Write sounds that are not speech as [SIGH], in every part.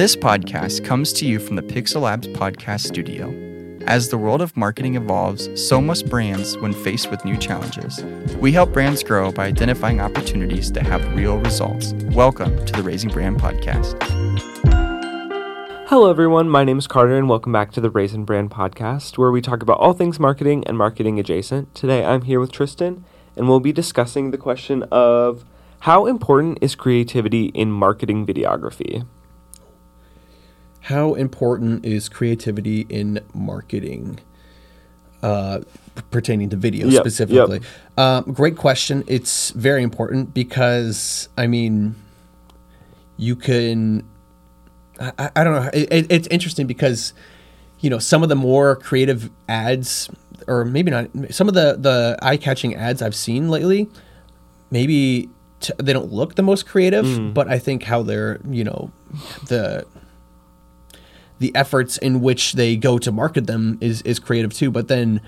This podcast comes to you from the Pixel Labs podcast studio. As the world of marketing evolves, so must brands when faced with new challenges. We help brands grow by identifying opportunities to have real results. Welcome to the Raising Brand podcast. Hello, everyone. My name is Carter, and welcome back to the Raisin Brand podcast, where we talk about all things marketing and marketing adjacent. Today, I'm here with Tristan, and we'll be discussing the question of how important is creativity in marketing videography? How important is creativity in marketing? Uh, pertaining to video Yep, specifically. Um, great question. It's very important because I mean, you can. I, I- don't know. It, it- it's interesting because you know some of the more creative ads, or maybe not. Some of the the eye catching ads I've seen lately, maybe t- they don't look the most creative, but I think how they're you know the the efforts in which they go to market them is is creative too. But then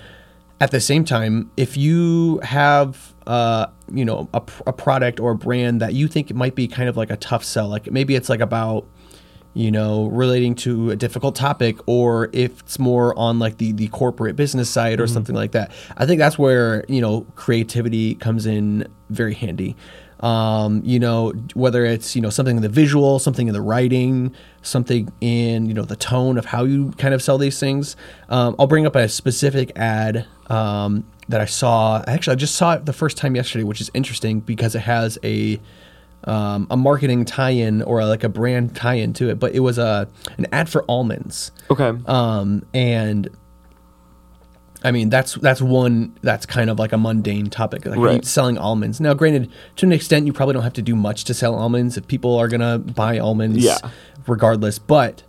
at the same time, if you have uh, you know a, a product or a brand that you think might be kind of like a tough sell, like maybe it's like about you know relating to a difficult topic or if it's more on like the the corporate business side or something like that i think that's where you know creativity comes in very handy um, you know whether it's you know something in the visual something in the writing something in you know the tone of how you kind of sell these things um, i'll bring up a specific ad um, that i saw actually i just saw it the first time yesterday which is interesting because it has a um, a marketing tie-in or like a brand tie-in to it, but it was a an ad for almonds. Okay. Um, and I mean that's that's one that's kind of like a mundane topic, like Right. selling almonds. Now, granted, to an extent, you probably don't have to do much to sell almonds if people are gonna buy almonds, Yeah. regardless. But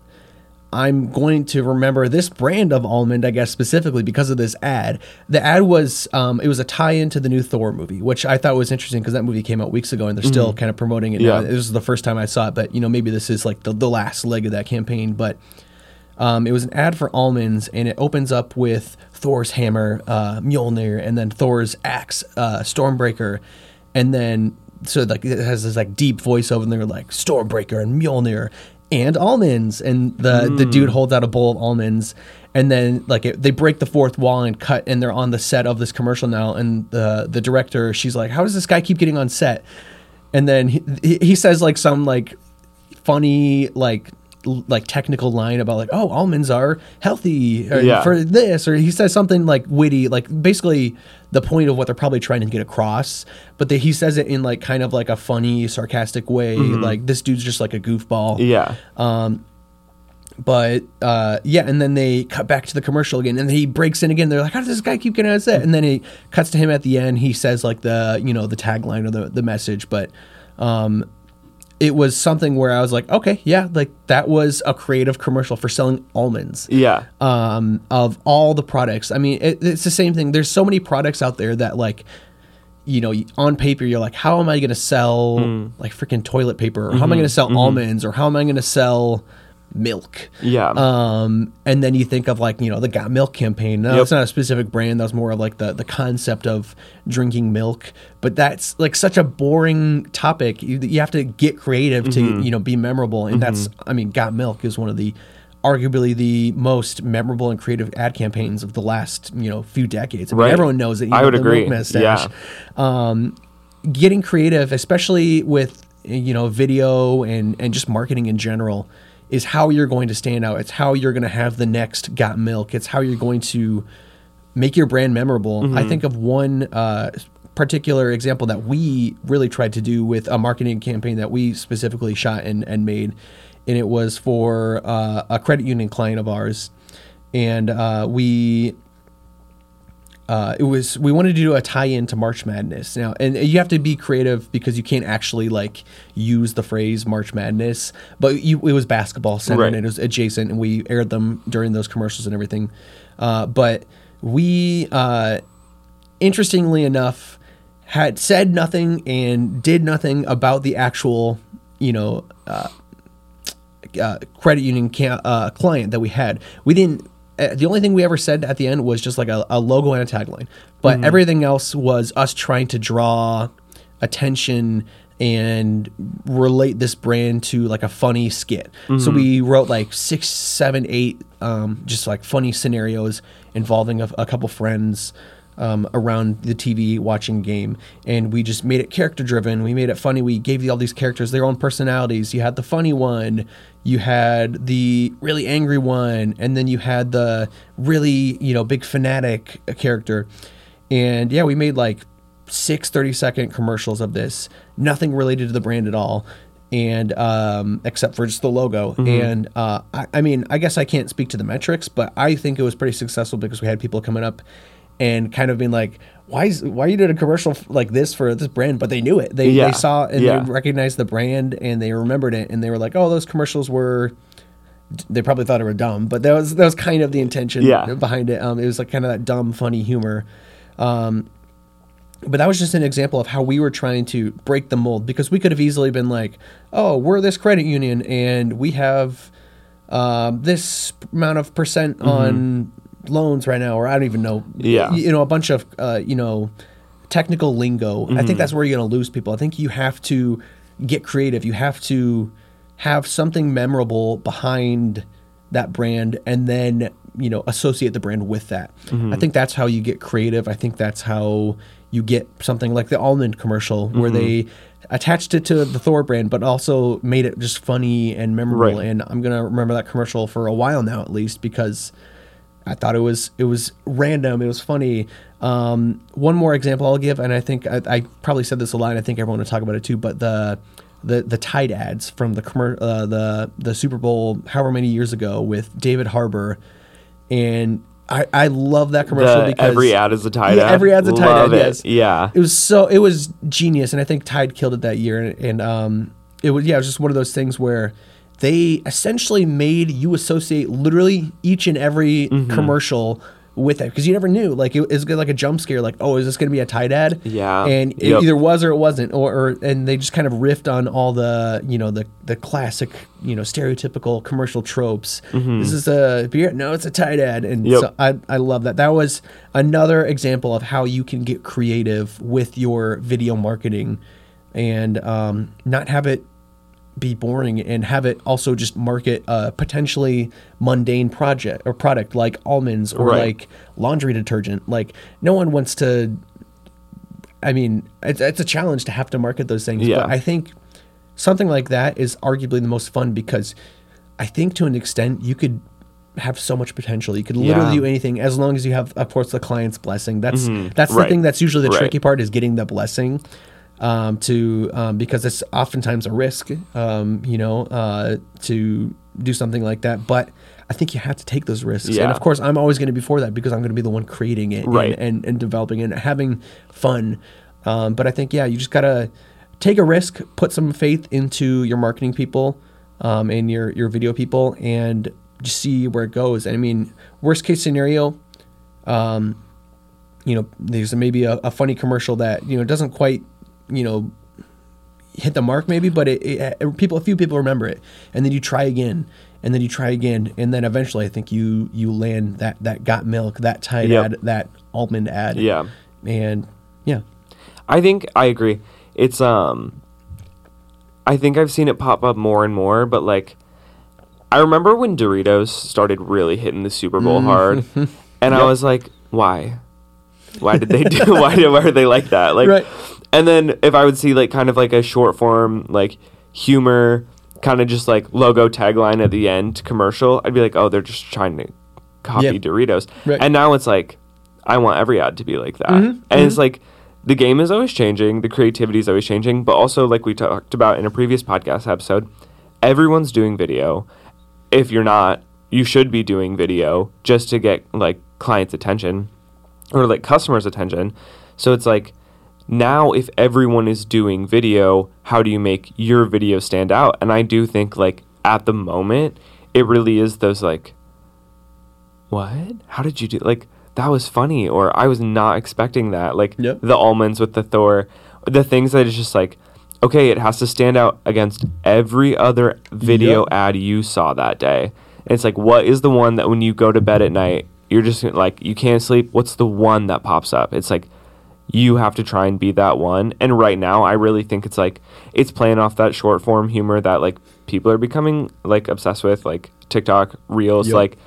I'm going to remember this brand of almond, I guess specifically because of this ad. The ad was um, it was a tie-in to the new Thor movie, which I thought was interesting because that movie came out weeks ago and they're still kind of promoting it. Yeah. Now. This is the first time I saw it, but you know maybe this is like the, the last leg of that campaign. But um, it was an ad for almonds, and it opens up with Thor's hammer, uh, Mjolnir, and then Thor's axe, uh, Stormbreaker, and then so like it has this like deep voiceover, and they're like Stormbreaker and Mjolnir and almonds, and the the dude holds out a bowl of almonds, and then like it, they break the fourth wall and cut, and they're on the set of this commercial now, and the the director she's like, how does this guy keep getting on set? And then he, he- says like some like funny like like technical line about like oh almonds are healthy or Yeah. for this or he says something like witty like basically the point of what they're probably trying to get across but they, he says it in like kind of like a funny sarcastic way like this dude's just like a goofball yeah. Um but uh, yeah, and then they cut back to the commercial again, and then he breaks in again. They're like, "How does this guy keep getting on set?" And then he cuts to him at the end. He says like the you know the tagline or the the message, but um, it was something where I was like, "Okay, yeah, like that was a creative commercial for selling almonds." yeah. um, of all the products. I mean, it, it's the same thing. There's so many products out there that like, you know, on paper you're like, how am I going to sell Hmm. like freaking toilet paper, or how am Mm-hmm. I going to sell almonds, or how am I going to sell milk? Yeah. Um, and then you think of like you know the Got Milk campaign. No, Yep. it's not a specific brand. That was more of like the the concept of drinking milk. But that's like such a boring topic. You, you have to get creative Mm-hmm. to you know be memorable. And that's I mean, Got Milk is one of the arguably the most memorable and creative ad campaigns of the last you know few decades. I mean, Right. everyone knows it. You I know, would agree. Mustache. Um, getting creative, especially with you know video and and just marketing in general, is how you're going to stand out. It's how you're going to have the next Got Milk. It's how you're going to make your brand memorable. I think of one uh, particular example that we really tried to do with a marketing campaign that we specifically shot and, and made, and it was for uh, a credit union client of ours, and uh, we uh, it was we wanted to do a tie-in to March Madness now, and you have to be creative because you can't actually like use the phrase March Madness, but you, it was basketball centered Right. and it was adjacent, and we aired them during those commercials and everything. Uh, but we, uh, interestingly enough, had said nothing and did nothing about the actual, you know, uh, uh, credit union ca- uh, client that we had. We didn't. Uh, the only thing we ever said at the end was just like a, a logo and a tagline, but everything else was us trying to draw attention and relate this brand to like a funny skit. So we wrote like six, seven, eight, um, just like funny scenarios involving a, a couple friends um, around the TV watching game, and we just made it character driven. We made it funny. We gave you all these characters their own personalities. You had the funny one, you had the really angry one, and then you had the really you know big fanatic character. And yeah, we made like six 30 second commercials of this, nothing related to the brand at all. And um, except for just the logo, and uh, I, I mean, I guess I can't speak to the metrics, but I think it was pretty successful because we had people coming up and kind of being like, "Why is why you did a commercial like this for this brand?" But they knew it. They Yeah. they saw and Yeah. they recognized the brand and they remembered it and they were like, "Oh, those commercials were." They probably thought it were dumb, but that was that was kind of the intention Yeah. behind it. Um, it was like kind of that dumb, funny humor. Um, but that was just an example of how we were trying to break the mold because we could have easily been like, "Oh, we're this credit union and we have um, this amount of percent on loans right now," or I don't even know. Mm-hmm. Yeah. you know, a bunch of uh, you know technical lingo. I Mm-hmm. think that's where you're going to lose people. I think you have to get creative. You have to have something memorable behind that brand and then you know associate the brand with that i think that's how you get creative i think that's how you get something like the almond commercial where they attached it to the thor brand but also made it just funny and memorable Right. and i'm gonna remember that commercial for a while now at least because I thought it was it was random. It was funny. Um, one more example I'll give, and I think I, I probably said this a lot. And I think everyone would talk about it too. But the the the Tide ads from the commer- uh, the the Super Bowl, however many years ago, with David Harbour, and I I love that commercial The, because every ad is a Tide Yeah, ad. Every ad's a Tide Love ad. it. Yes. Yeah. It was so it was genius, and I think Tide killed it that year. And, and um, it was yeah, it was just one of those things where they essentially made you associate literally each and every Mm-hmm. commercial with it because you never knew. Like it was like a jump scare. Like oh, is this going to be a Tide ad? Yeah. and it Yep. either was or it wasn't. Or, or and they just kind of riffed on all the you know the the classic you know stereotypical commercial tropes. This is a beer. No, it's a Tide ad. And Mm-hmm. Yep. so I I love that. That was another example of how you can get creative with your video marketing, and um, not have it be boring and have it also just market a potentially mundane project or product like almonds or Right. like laundry detergent. Like no one wants to. I mean, it's, it's a challenge to have to market those things. Yeah. But I think something like that is arguably the most fun because I think to an extent you could have so much potential. You could literally Yeah. do anything as long as you have, of course, the client's blessing. That's mm-hmm. that's the thing that's usually the Right. tricky part is getting the blessing um, to um, because it's oftentimes a risk, um, you know, uh, to do something like that. But I think you have to take those risks, and of course, I'm always going to be for that because I'm going to be the one creating it, Right. And, and, and developing it, and having fun. Um, but I think yeah, you just gotta take a risk, put some faith into your marketing people um, and your your video people, and just see where it goes. And I mean, worst case scenario, um, you know, there's maybe a, a funny commercial that you know doesn't quite, you know, hit the mark maybe, but it, it, people, a few people remember it, and then you try again, and then you try again, and then eventually, I think you you land that that got milk, that Tide Yep. ad, that almond ad, Yeah. and yeah, I think I agree. It's um I think I've seen it pop up more and more, but like I remember when Doritos started really hitting the Super Bowl hard [LAUGHS] and I was like, why? Why did they do [LAUGHS] why did [LAUGHS] why are they like that? Like Right. And then if I would see like kind of like a short form like humor kind of just like logo tagline at the end commercial, I'd be like, "Oh, they're just trying to copy Yeah. Doritos." Right. And now it's like I want every ad to be like that. Mhm, And it's like the game is always changing, the creativity is always changing, but also like we talked about in a previous podcast episode, everyone's doing video. If you're not, you should be doing video just to get like clients' attention or like customers' attention. So it's like now if everyone is doing video, how do you make your video stand out? And I do think like at the moment, it really is those like what? How did you do like that was funny or I was not expecting that. Like Yep. the almonds with the Thor, the things that is just like okay, it has to stand out against every other video Yep. ad you saw that day. And it's like what is the one that when you go to bed at night, you're just like you can't sleep, what's the one that pops up? It's like you have to try and be that one. And right now, I really think it's like it's playing off that short form humor that like people are becoming like obsessed with, like TikTok reels. Yep. Like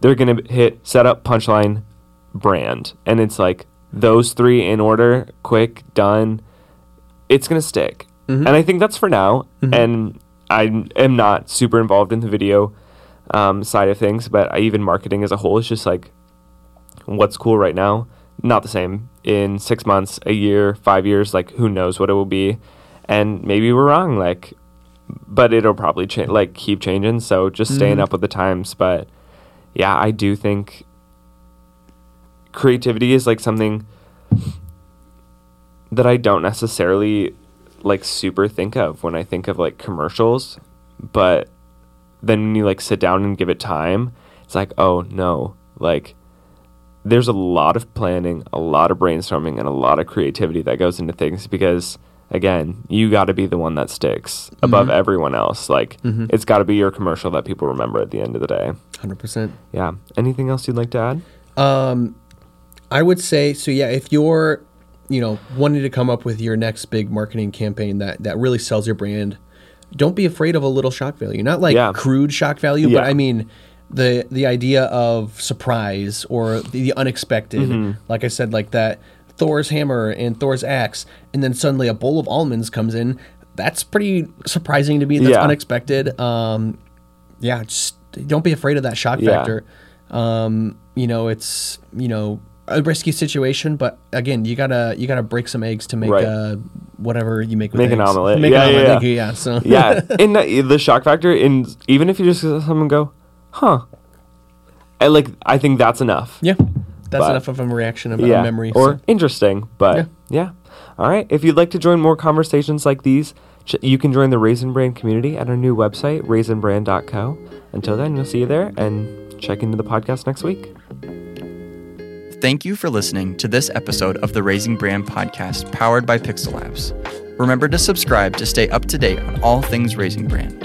they're gonna hit setup, punchline, brand, and it's like those three in order, quick, done. It's gonna stick, and I think that's for now. And I am not super involved in the video um, side of things, but I, even marketing as a whole is just like what's cool right now. Not the same in six months, a year, five years. Like who knows what it will be, and maybe we're wrong. Like, but it'll probably change. Like keep changing. So just staying mm-hmm. up with the times. But yeah, I do think creativity is like something that I don't necessarily like super think of when I think of like commercials, but then when you like sit down and give it time, it's like, oh no, like there's a lot of planning, a lot of brainstorming, and a lot of creativity that goes into things because again, you got to be the one that sticks above everyone else. Like it's got to be your commercial that people remember at the end of the day. Hundred percent. Yeah. Anything else you'd like to add? Um, I would say so. Yeah, if you're, you know, wanting to come up with your next big marketing campaign that that really sells your brand, don't be afraid of a little shock value. Not like Yeah. crude shock value, Yeah. but I mean the the idea of surprise or the, the unexpected. Mm-hmm. Like I said, like that Thor's hammer and Thor's axe, and then suddenly a bowl of almonds comes in. That's pretty surprising to me. That's Yeah. unexpected. Um, yeah, just don't be afraid of that shock Yeah. factor. Um, you know, it's you know a risky situation, but again, you gotta you gotta break some eggs to make Right. uh, whatever you make with Make an omelet. Make Yeah, an yeah, omelet. yeah. [LAUGHS] Yeah. So yeah, [LAUGHS] and the, the shock factor, in even if you just let someone go, huh? I like. I think that's enough. yeah, that's But- enough of a reaction about yeah, a memory. or so. interesting. But Yeah. yeah. all right. If you'd like to join more conversations like these, ch- you can join the Raisin Brand community at our new website, raisinbrand.co. Until then, we'll see you there and check into the podcast next week. Thank you for listening to this episode of the Raising Brand podcast powered by Pixel Labs. Remember to subscribe to stay up to date on all things Raising Brand.